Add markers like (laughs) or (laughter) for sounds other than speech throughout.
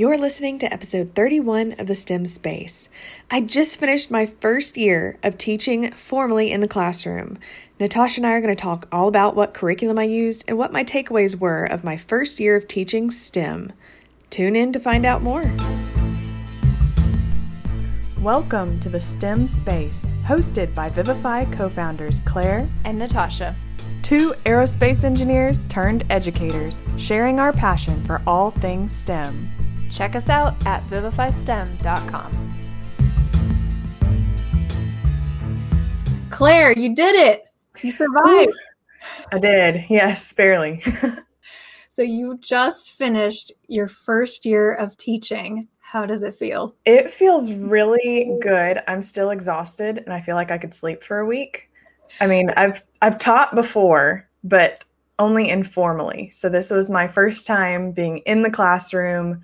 You're listening to episode 31 of the STEM Space. I just finished my first year of teaching formally in the classroom. Natasha and I are going to talk all about what curriculum I used and what my takeaways were of my first year of teaching STEM. Tune in to find out more. Welcome to the STEM Space, hosted by Vivify co founders Claire and Natasha two aerospace engineers turned educators, sharing our passion for all things STEM. Check us out at vivifystem.com. Claire, you did it! You survived. I did, yes, barely. (laughs) so, you just finished your first year of teaching. How does it feel? It feels really good. I'm still exhausted and I feel like I could sleep for a week. I mean, I've I've taught before, but only informally. So this was my first time being in the classroom,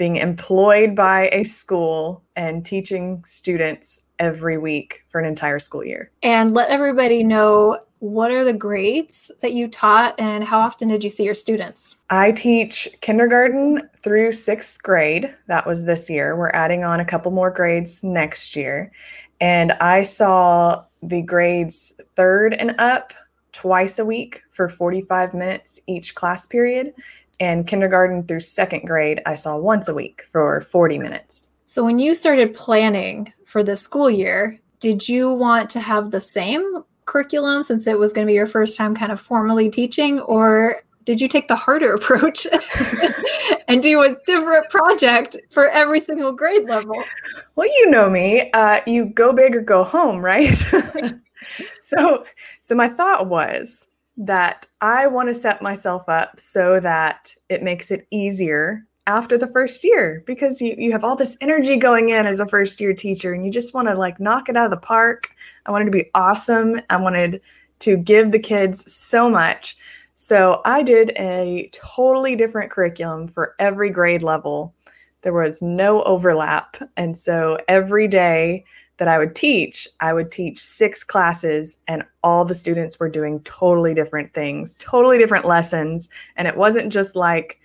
being employed by a school and teaching students every week for an entire school year. And let everybody know what are the grades that you taught and how often did you see your students? I teach kindergarten through sixth grade. That was this year. We're adding on a couple more grades next year. And I saw the grades third and up twice a week for 45 minutes each class period. And kindergarten through second grade, I saw once a week for 40 minutes. So, when you started planning for the school year, did you want to have the same curriculum since it was going to be your first time kind of formally teaching? Or did you take the harder (laughs) approach (laughs) and do a different project for every single grade level? Well, you know me. Uh, you go big or go home, right? (laughs) so, so my thought was that I want to set myself up so that it makes it easier after the first year because you, you have all this energy going in as a first year teacher and you just want to like knock it out of the park. I wanted to be awesome. I wanted to give the kids so much. So I did a totally different curriculum for every grade level. There was no overlap. And so every day that I would teach, I would teach six classes, and all the students were doing totally different things, totally different lessons. And it wasn't just like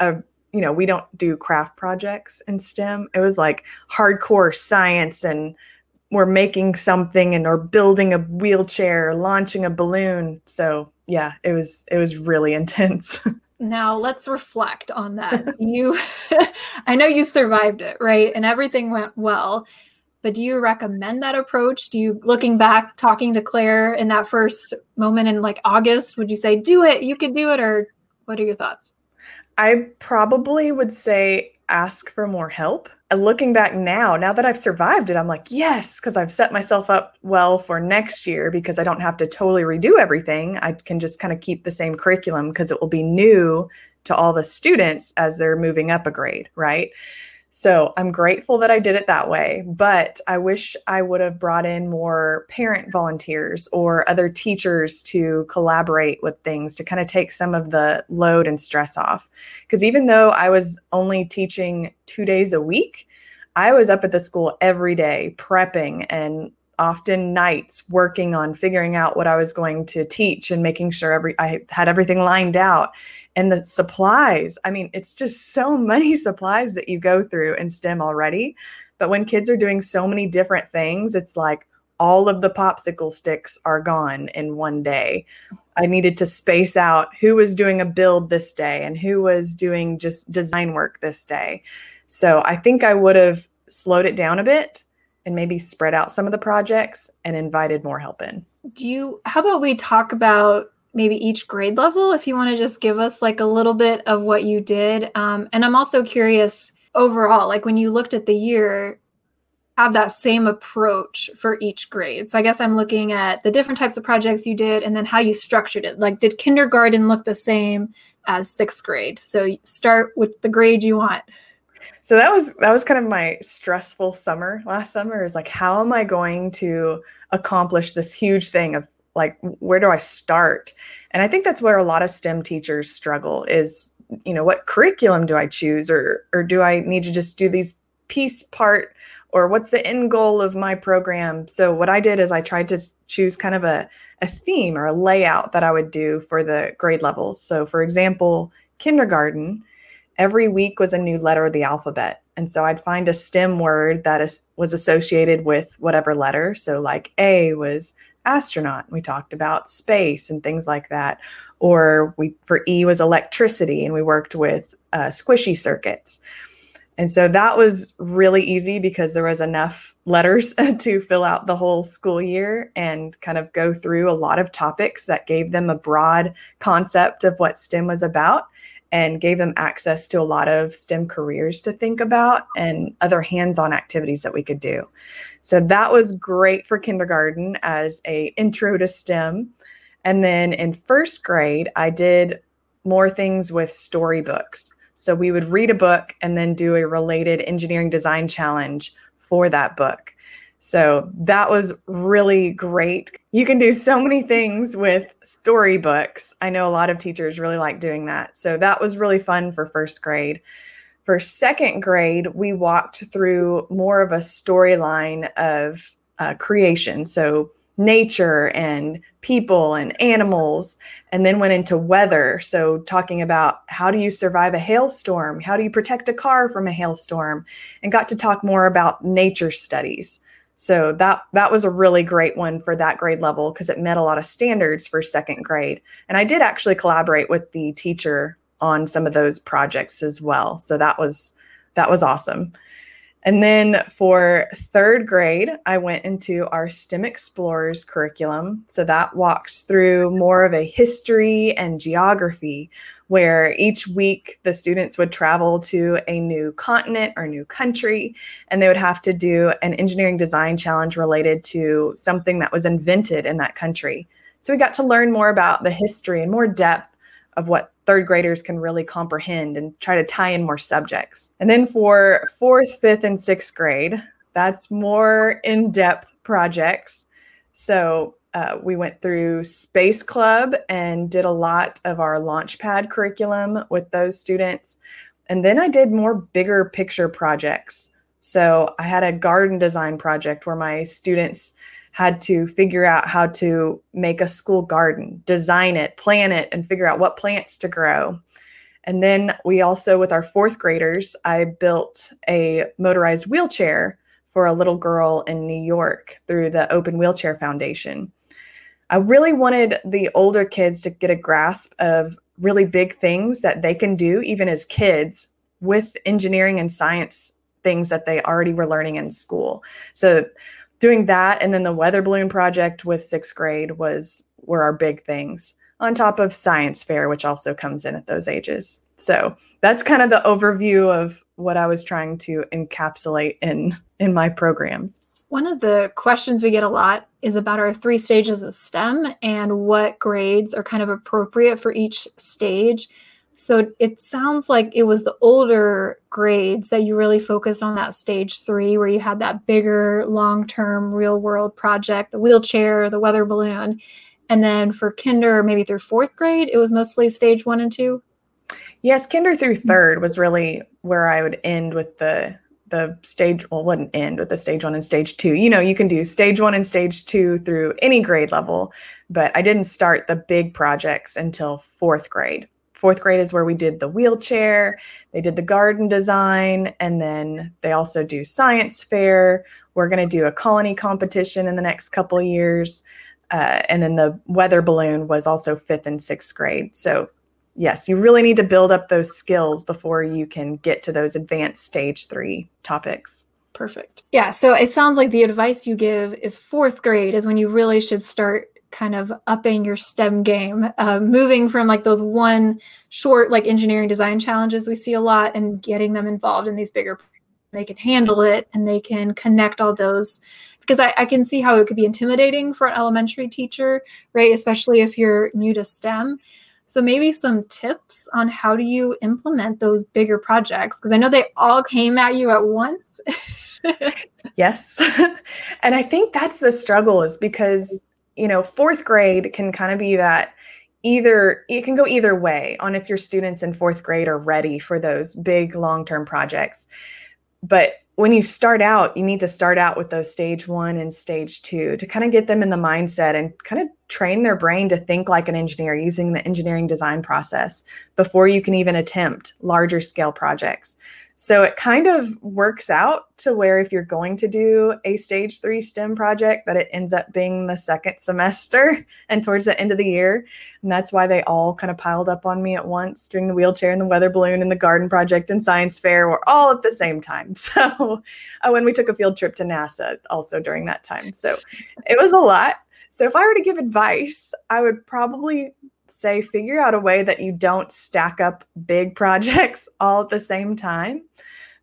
a you know, we don't do craft projects in STEM. It was like hardcore science and we're making something and or building a wheelchair, launching a balloon. So yeah, it was it was really (laughs) intense. now let's reflect on that. you (laughs) I know you survived it, right? And everything went well. But do you recommend that approach? Do you looking back talking to Claire in that first moment in like August, would you say do it, you can do it or what are your thoughts? I probably would say ask for more help. Looking back now, now that I've survived it, I'm like, yes, because I've set myself up well for next year because I don't have to totally redo everything. I can just kind of keep the same curriculum because it will be new to all the students as they're moving up a grade, right? So I'm grateful that I did it that way, but I wish I would have brought in more parent volunteers or other teachers to collaborate with things to kind of take some of the load and stress off. Because even though I was only teaching two days a week, I was up at the school every day prepping and often nights working on figuring out what I was going to teach and making sure every I had everything lined out and the supplies. I mean, it's just (laughs) so many supplies that you go through in STEM already. But when kids are doing so many different things, it's like all of the popsicle sticks are gone in one day. I needed to space out who was doing a build this day and who was doing just design work this day. So I think I would have slowed it down a bit and maybe spread out some of the projects and invited more help in. Do you, how about we talk about maybe each grade level? If you want to just give us like a little bit of what you did um, and i'm also curious overall like when you looked at the year have that same approach for each grade. So i guess i'm looking at the different types of projects you did and then how you structured it. Like did kindergarten look the same as sixth grade? So start with the grade you want so that was that was kind of my stressful summer. Last summer is like how am i going to accomplish this huge thing of like where do i start? And i think that's where a lot of stem teachers struggle is you know what curriculum do i choose? Or or do i need to just do these piece part? Or what's the end goal of my program? So what i did is i tried to choose kind of a, a theme or a layout that i would do for the grade levels. So for example kindergarten every week was a new letter of the alphabet. And so I'd find a STEM word that is, was associated with whatever letter. So, like A was astronaut. We talked about space and things like that. Or we for E was electricity, and we worked with uh, squishy circuits. And so that was really easy because there was enough letters (laughs) to fill out the whole school year and kind of go through a lot of topics that gave them a broad concept of what STEM was about and gave them access to a lot of STEM careers to think about and other hands-on activities that we could do. So that was great for kindergarten as a intro to STEM. And then in first grade, I did more things with storybooks. So we would read a book and then do a related engineering design challenge for that book. So that was really great. You can do so many things with storybooks. I know a lot of teachers really like doing that. So that was really fun for first grade. For second grade, we walked through more of a storyline of uh, creation. So nature and people and animals, and then went into weather. So, talking about how do you survive a hailstorm? How do you protect a car from a hailstorm? And got to talk more about nature studies. So that that was a really great one for that grade level because it met a lot of standards for second grade. And I did actually collaborate with the teacher on some of those projects as well. So that was that was awesome. And then for third grade, I went into our STEM Explorers curriculum. So that walks through more of a history and geography, where each week the students would travel to a new continent or new country, and they would have to do an engineering design challenge related to something that was invented in that country. So we got to learn more about the history and more depth of what third graders can really comprehend and try to tie in more subjects. And then for fourth, fifth, and sixth grade, that's more in depth projects. So uh, we went through Space Club and did a lot of our Launchpad curriculum with those students. And then I did more bigger picture projects. So I had a garden design project where my students had to figure out how to make a school garden, design it, plan it, and figure out what plants to grow. And then we also, with our fourth graders, I built a motorized wheelchair for a little girl in New York through the Open Wheelchair Foundation. I really wanted the older kids to get a grasp of really big things that they can do, even as kids, with engineering and science things that they already were learning in school. So doing that and then the weather balloon project with sixth grade was were our big things on top of science fair which also comes in at those ages. So that's kind of the overview of what i was trying to encapsulate in in my programs. One of the questions we get a lot is about our three stages of stem and what grades are kind of appropriate for each stage so it sounds like it was the older grades that you really focused on that stage three, where you had that bigger, long term, real world project, the wheelchair, the weather balloon. And then for kinder, maybe through fourth grade, it was mostly stage one and two. Yes, kinder through mm-hmm. third was really where I would end with the the stage well wouldn't end with the stage one and stage two you know you can do stage one and stage two through any grade level but i didn't start the big projects until fourth grade fourth grade is where we did the wheelchair, they did the garden design, and then they also do science fair. We're going to do a colony competition in the next couple years. Uh, and then the weather balloon was also fifth and sixth grade. So, yes, you really need to build up those skills before you can get to those advanced stage three topics. Perfect. Yeah. So it sounds like the advice you give is fourth grade is when you really should start kind of upping your STEM game, uh, moving from like those one short like engineering design challenges we see a lot and getting them involved in these bigger. They can handle it and they can connect all those because I, I can see how it could be intimidating for an elementary teacher, right? Especially if you're new to STEM. So maybe some tips on how do you implement those bigger projects because I know they all came at you at once. (laughs) yes. (laughs) and I think that's the struggle is because you know, fourth grade can kind of be that either it can go either way on if your students in fourth grade are ready for those big long-term projects. But when you start out, you need to start out with those stage one and stage two to kind of get them in the mindset and kind of train their brain to think like an engineer using the engineering design process before you can even attempt larger scale projects. So it kind of works out to where if you're going to do a stage three STEM project, that it ends up being the second semester (laughs) and towards the end of the year. And that's why they all kind of piled up on me at once during the wheelchair and the weather balloon and the garden project and science fair were all at the same time. (laughs) So oh, when we took a field trip to NASA also during that time. So it was a lot. So if I were to give advice, I would probably say figure out a way that you don't stack up big (laughs) projects all at the same time.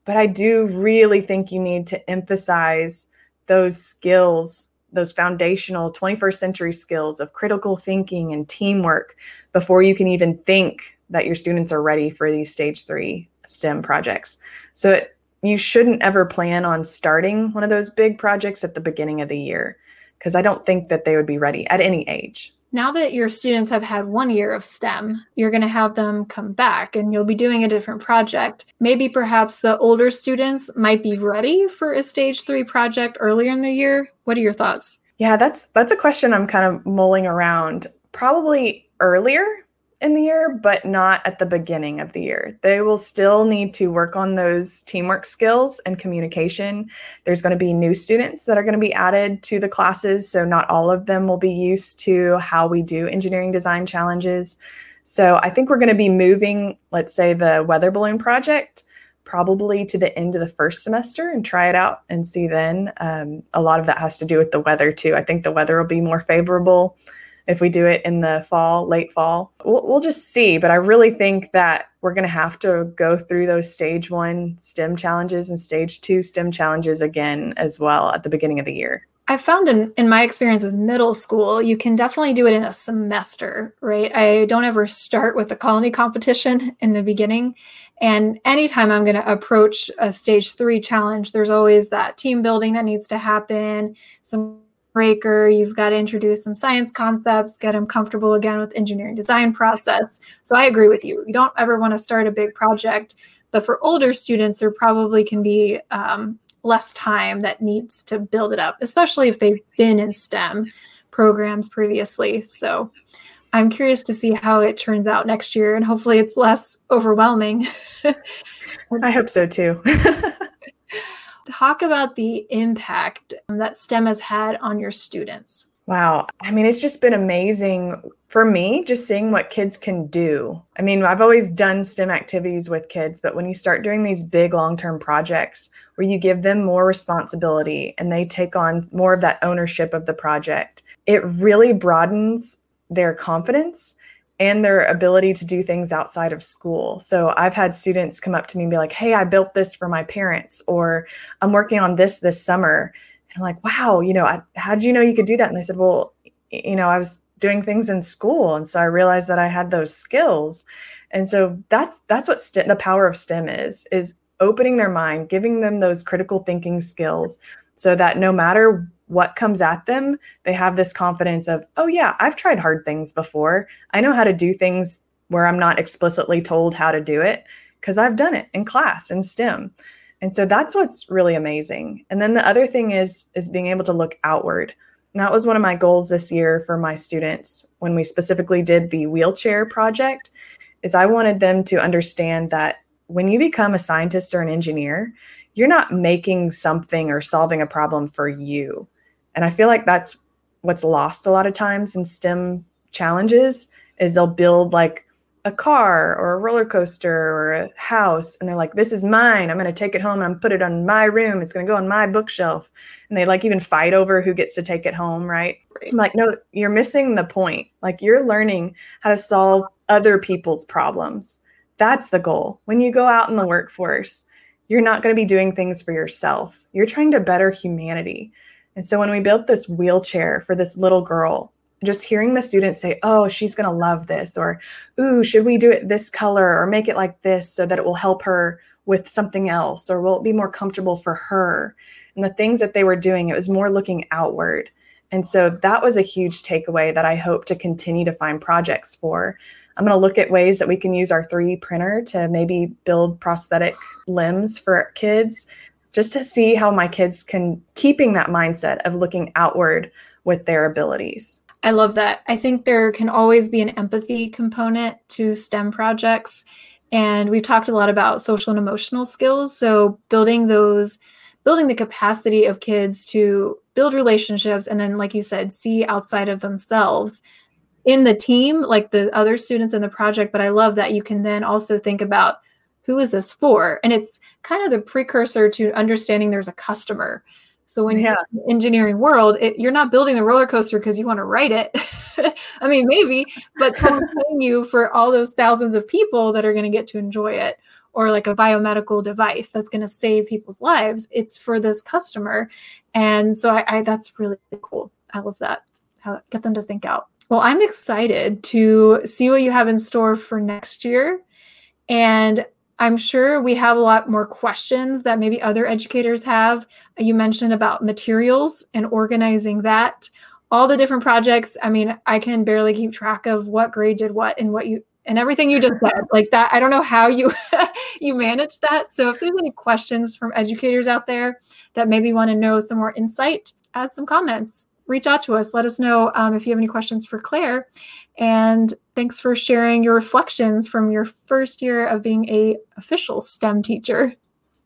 But I do really think you need to emphasize those skills, those foundational 21st century skills of critical thinking and teamwork before you can even think that your students are ready for these stage three STEM projects. So it, you shouldn't ever plan on starting one of those big projects at the beginning of the year because I don't think that they would be ready at any age now that your students have had one year of STEM, you're going to have them come back and you'll be doing a different project. Maybe perhaps the older students might be ready for a stage three project earlier in the year. What are your thoughts? Yeah, that's that's a question I'm kind of mulling around. Probably earlier in the year, but not at the beginning of the year. They will still need to work on those teamwork skills and communication. There's going to be new students that are going to be added to the classes. So, not all of them will be used to how we do engineering design challenges. So, I think we're going to be moving, let's say, the weather balloon project probably to the end of the first semester and try it out and see then. Um, a lot of that has to do with the weather, too. I think the weather will be more favorable if we do it in the fall, late fall. We'll, we'll just see. But I really think that we're going to have to go through those stage one STEM challenges and stage two STEM challenges again as well at the beginning of the year. I found in, in my experience with middle school, you can definitely do it in a semester, right? I don't ever start with the colony competition in the beginning. And anytime I'm going to approach a stage three challenge, there's always that team building that needs to happen, some breaker. You've got to introduce some science concepts, get them comfortable again with engineering design process. So I agree with you. You don't ever want to start a big project, but for older students, there probably can be um, less time that needs to build it up, especially if they've been in STEM programs previously. So I'm curious to see how it turns out next year, and hopefully it's less overwhelming. (laughs) I hope so too. (laughs) talk about the impact um, that STEM has had on your students. Wow. I mean, it's just been amazing for me just seeing what kids can do. I mean, I've always done STEM activities with kids, but when you start doing these big long term projects where you give them more responsibility and they take on more of that ownership of the project, it really broadens their confidence and their ability to do things outside of school. So I've had students come up to me and be like, "Hey, I built this for my parents," or "I'm working on this this summer." And I'm like, "Wow, you know, how did you know you could do that?" And I said, "Well, you know, I was doing things in school, and so I realized that I had those skills." And so that's that's what st- the power of STEM is is opening their mind, giving them those critical thinking skills so that no matter what comes at them, they have this confidence of, oh, yeah, I've tried hard things before. I know how to do things where I'm not explicitly told how to do it because I've done it in class in STEM. And so that's what's really amazing. And then the other thing is is being able to look outward. And that was one of my goals this year for my students when we specifically did the wheelchair project is I wanted them to understand that when you become a scientist or an engineer, you're not making something or solving a problem for you. And I feel like that's what's lost a lot of times in STEM challenges is they'll build like a car or a roller coaster or a house and they're like this is mine. I'm going to take it home and put it on my room. It's going to go on my bookshelf. And they like even fight over who gets to take it home right? I'm like no you're missing the point. Like you're learning how to solve other people's problems. That's the goal. When you go out in the workforce you're not going to be doing things for yourself. You're trying to better humanity and so when we built this wheelchair for this little girl, just hearing the students say, Oh, she's going to love this, or Ooh, should we do it this color or make it like this so that it will help her with something else, or will it be more comfortable for her? And the things that they were doing, it was more looking outward. And so that was a huge takeaway that I hope to continue to find projects for. I'm going to look at ways that we can use our 3D printer to maybe build prosthetic limbs for kids just to see how my kids can keeping that mindset of looking outward with their abilities. I love that. I think there can always be an empathy component to STEM projects. And we've talked a lot about social and emotional skills. So building those, building the capacity of kids to build relationships and then, like you said, see outside of themselves in the team, like the other students in the project. But I love that you can then also think about who is this for? And it's kind of the precursor to understanding there's a customer. So when yeah. you're in the engineering world, it, you're not building the roller coaster because you want to ride it. (laughs) I mean, maybe, but (laughs) paying you for all those thousands of people that are going to get to enjoy it, or like a biomedical device that's going to save people's lives. It's for this customer, and so I, I that's really cool. I love that. How, get them to think out. Well, I'm excited to see what you have in store for next year, and I'm sure we have a lot more questions that maybe other educators have. You mentioned about materials and organizing that. All the different projects. I mean, I can barely keep track of what grade did what and what you and everything you just (laughs) said. Like that, I don't know how you (laughs) you manage that. So if there's any questions from educators out there that maybe want to know some more insight, add some comments reach out to us. Let us know um, if you have any questions for Claire. And thanks for sharing your reflections from your first year of being a official STEM teacher.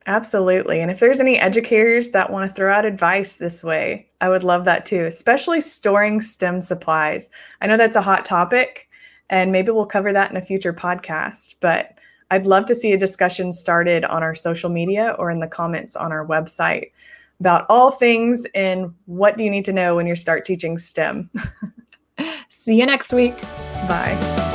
Absolutely. And if there's any educators that want to throw out advice this way, I would love that too, especially storing STEM supplies. I know that's a hot topic, and maybe we'll cover that in a future podcast, but I'd love to see a discussion started on our social media or in the comments on our website about all things and what do you need to know when you start teaching STEM. (laughs) See you next week. Bye.